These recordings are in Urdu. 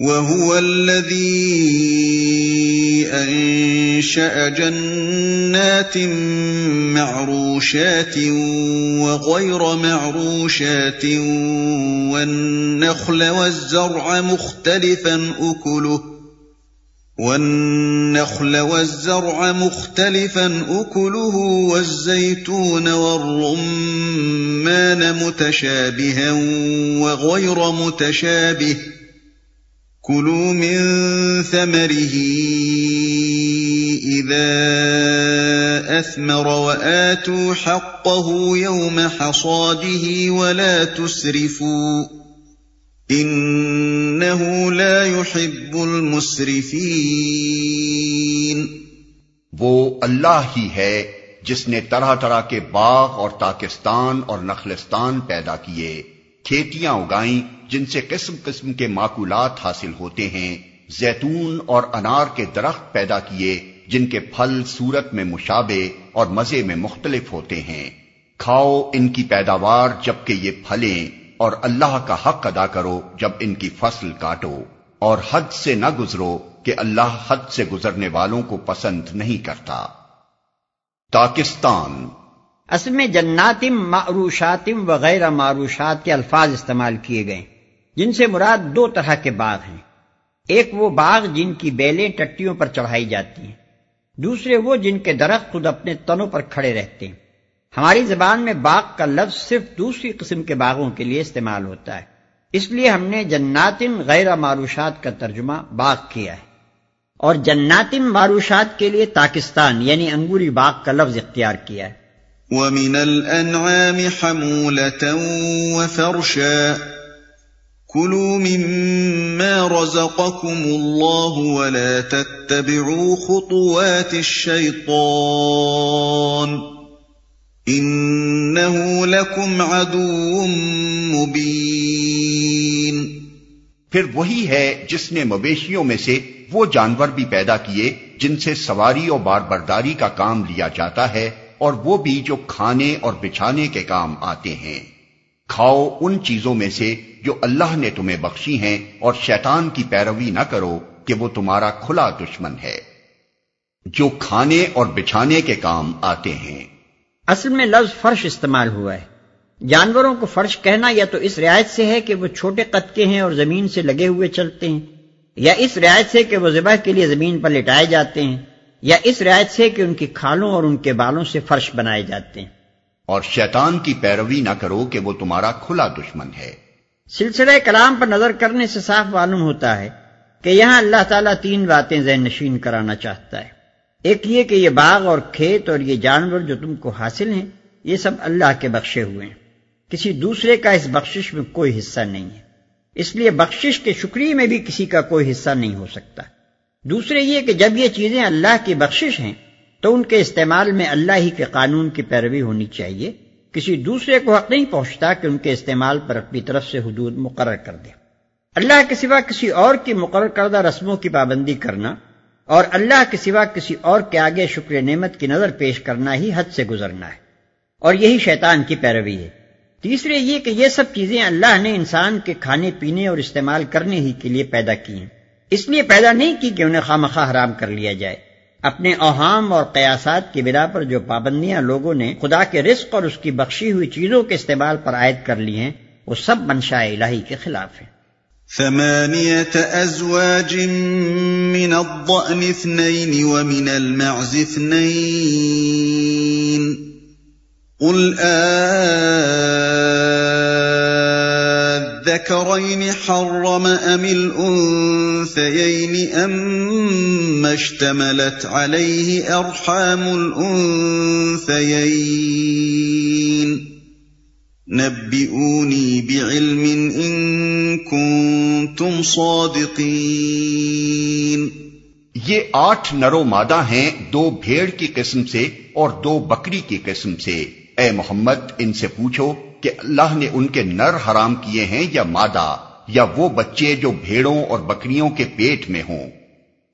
وهو الذي أنشأ جنات معروشات وغير معروشات والنخل والزرع مختلفا أكله والنخل والزرع مختلفا أكله والزيتون والرمان متشابها وغير متشابه كلوا من ثمره إذا أثمر وآتوا حقه يوم حصاده ولا تسرفوا إنه لا يحب المسرفين وہ اللہ ہی ہے جس نے طرح طرح کے باغ اور تاکستان اور نخلستان پیدا کیے۔ کھیتیاں اگائیں جن سے قسم قسم کے معقولات حاصل ہوتے ہیں، زیتون اور انار کے درخت پیدا کیے جن کے پھل صورت میں مشابے اور مزے میں مختلف ہوتے ہیں۔ کھاؤ ان کی پیداوار جبکہ یہ پھلیں اور اللہ کا حق ادا کرو جب ان کی فصل کاٹو۔ اور حد سے نہ گزرو کہ اللہ حد سے گزرنے والوں کو پسند نہیں کرتا۔ پاکستان اصل میں جناتم معروشاتم وغیرہ معروشات کے الفاظ استعمال کیے گئے جن سے مراد دو طرح کے باغ ہیں۔ ایک وہ باغ جن کی بیلیں ٹٹیوں پر چڑھائی جاتی ہیں، دوسرے وہ جن کے درخت خود اپنے تنوں پر کھڑے رہتے ہیں۔ ہماری زبان میں باغ کا لفظ صرف دوسری قسم کے باغوں کے لیے استعمال ہوتا ہے۔ اس لیے ہم نے جناتن غیر معروشات کا ترجمہ باغ کیا ہے۔ اور جناتن معروشات کے لیے پاکستان یعنی انگوری باغ کا لفظ اختیار کیا ہے۔ وَمِنَ الْأَنْعَامِ حَمُولَةً وَفَرْشًا. كُلُوا مِمَّا رَزَقَكُمُ اللَّهُ وَلَا تَتَّبِعُوا خُطُوَاتِ الشَّيْطَانِ. إِنَّهُ لَكُمْ عَدُوٌ مُبِينٌ. پھر وہی ہے جس نے مویشیوں میں سے وہ جانور بھی پیدا کیے جن سے سواری اور بار برداری کا کام لیا جاتا ہے اور وہ بھی جو کھانے اور بچھانے کے کام آتے ہیں۔ کھاؤ ان چیزوں میں سے جو اللہ نے تمہیں بخشی ہیں اور شیطان کی پیروی نہ کرو کہ وہ تمہارا کھلا دشمن ہے۔ جو کھانے اور بچھانے کے کام آتے ہیں۔ اصل میں لفظ فرش استعمال ہوا ہے۔ جانوروں کو فرش کہنا یا تو اس رعایت سے ہے کہ وہ چھوٹے قد کے ہیں اور زمین سے لگے ہوئے چلتے ہیں، یا اس رعایت سے کہ وہ ذبح کے لیے زمین پر لٹائے جاتے ہیں۔ یا اس رعایت سے کہ ان کی کھالوں اور ان کے بالوں سے فرش بنائے جاتے ہیں۔ اور شیطان کی پیروی نہ کرو کہ وہ تمہارا کھلا دشمن ہے۔ سلسلہ کلام پر نظر کرنے سے صاف معلوم ہوتا ہے کہ یہاں اللہ تعالیٰ تین باتیں ذہن نشین کرانا چاہتا ہے۔ ایک یہ کہ یہ باغ اور کھیت اور یہ جانور جو تم کو حاصل ہیں یہ سب اللہ کے بخشے ہوئے ہیں۔ کسی دوسرے کا اس بخشش میں کوئی حصہ نہیں ہے۔ اس لیے بخشش کے شکریہ میں بھی کسی کا کوئی حصہ نہیں ہو سکتا۔ دوسرے یہ کہ جب یہ چیزیں اللہ کی بخشش ہیں، تو ان کے استعمال میں اللہ ہی کے قانون کی پیروی ہونی چاہیے۔ کسی دوسرے کو حق نہیں پہنچتا کہ ان کے استعمال پر اپنی طرف سے حدود مقرر کر دے۔ اللہ کے سوا کسی اور کی مقرر کردہ رسموں کی پابندی کرنا اور اللہ کے سوا کسی اور کے آگے شکر نعمت کی نظر پیش کرنا ہی حد سے گزرنا ہے۔ اور یہی شیطان کی پیروی ہے۔ تیسرے یہ کہ یہ سب چیزیں اللہ نے انسان کے کھانے پینے اور استعمال کرنے ہی کے لیے پیدا کی ہیں۔ اس لیے پیدا نہیں کی کہ انہیں خامخواہ حرام کر لیا جائے۔ اپنے اوہام اور قیاسات کی بنا پر جو پابندیاں لوگوں نے خدا کے رزق اور اس کی بخشی ہوئی چیزوں کے استعمال پر عائد کر لی ہیں، وہ سب منشاء الہی کے خلاف ہیں۔ ثمانية أزواج من الضأن اثنين ومن المعز اثنين قل الذكرين حرم أم الأنثيين أم اشتملت عليه أرحام الأنثيين نبئوني بعلم إن كنتم صادقين یہ آٹھ نرو مادہ ہیں دو بھیڑ کی قسم سے اور دو بکری کی قسم سے۔ اے محمد، ان سے پوچھو کہ اللہ نے ان کے نر حرام کیے ہیں یا مادہ یا وہ بچے جو بھیڑوں اور بکریوں کے پیٹ میں ہوں۔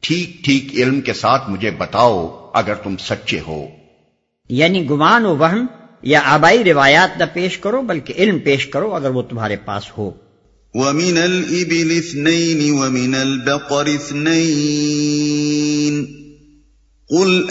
ٹھیک ٹھیک علم کے ساتھ مجھے بتاؤ اگر تم سچے ہو۔ یعنی گمان و وہم یا آبائی روایات نہ پیش کرو بلکہ علم پیش کرو اگر وہ تمہارے پاس ہو۔ ومن الإبل اثنين ومن البقر اثنين قل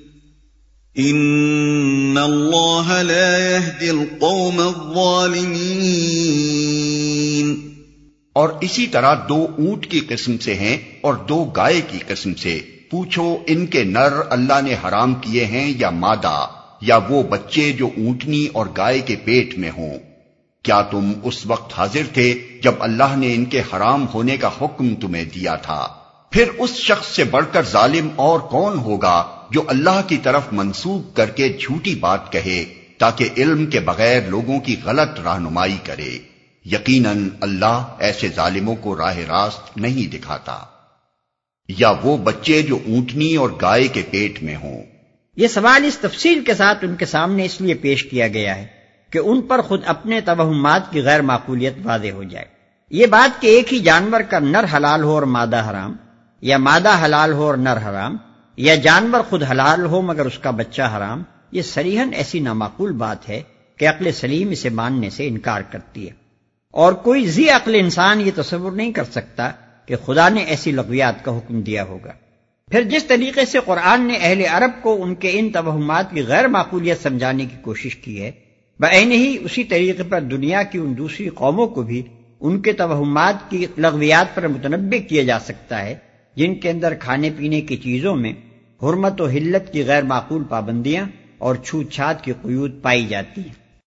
إِنَّ اللَّهَ لَا يَهْدِي الْقَوْمَ الظَّالِمِينَ۔ اور اسی طرح دو اونٹ کی قسم سے ہیں اور دو گائے کی قسم سے۔ پوچھو ان کے نر اللہ نے حرام کیے ہیں یا مادہ، یا وہ بچے جو اونٹنی اور گائے کے پیٹ میں ہوں۔ کیا تم اس وقت حاضر تھے جب اللہ نے ان کے حرام ہونے کا حکم تمہیں دیا تھا؟ پھر اس شخص سے بڑھ کر ظالم اور کون ہوگا؟ جو اللہ کی طرف منسوب کر کے جھوٹی بات کہے تاکہ علم کے بغیر لوگوں کی غلط رہنمائی کرے۔ یقیناً اللہ ایسے ظالموں کو راہ راست نہیں دکھاتا۔ یا وہ بچے جو اونٹنی اور گائے کے پیٹ میں ہوں۔ یہ سوال اس تفصیل کے ساتھ ان کے سامنے اس لیے پیش کیا گیا ہے کہ ان پر خود اپنے توہمات کی غیر معقولیت واضح ہو جائے۔ یہ بات کہ ایک ہی جانور کا نر حلال ہو اور مادہ حرام یا مادہ حلال ہو اور نر حرام یا جانور خود حلال ہو مگر اس کا بچہ حرام، یہ سریحن ایسی نامعقول بات ہے کہ عقل سلیم اسے ماننے سے انکار کرتی ہے۔ اور کوئی زی عقل انسان یہ تصور نہیں کر سکتا کہ خدا نے ایسی لغویات کا حکم دیا ہوگا۔ پھر جس طریقے سے قرآن نے اہل عرب کو ان کے ان توہمات کی غیر معقولیت سمجھانے کی کوشش کی ہے، بعین ہی اسی طریقے پر دنیا کی ان دوسری قوموں کو بھی ان کے توہمات کی لغویات پر متنوع کیا جا سکتا ہے، جن کے اندر کھانے پینے کی چیزوں میں حرمت و حلت کی غیر معقول پابندیاں اور چھوت چھات کی قیود پائی جاتی ہیں۔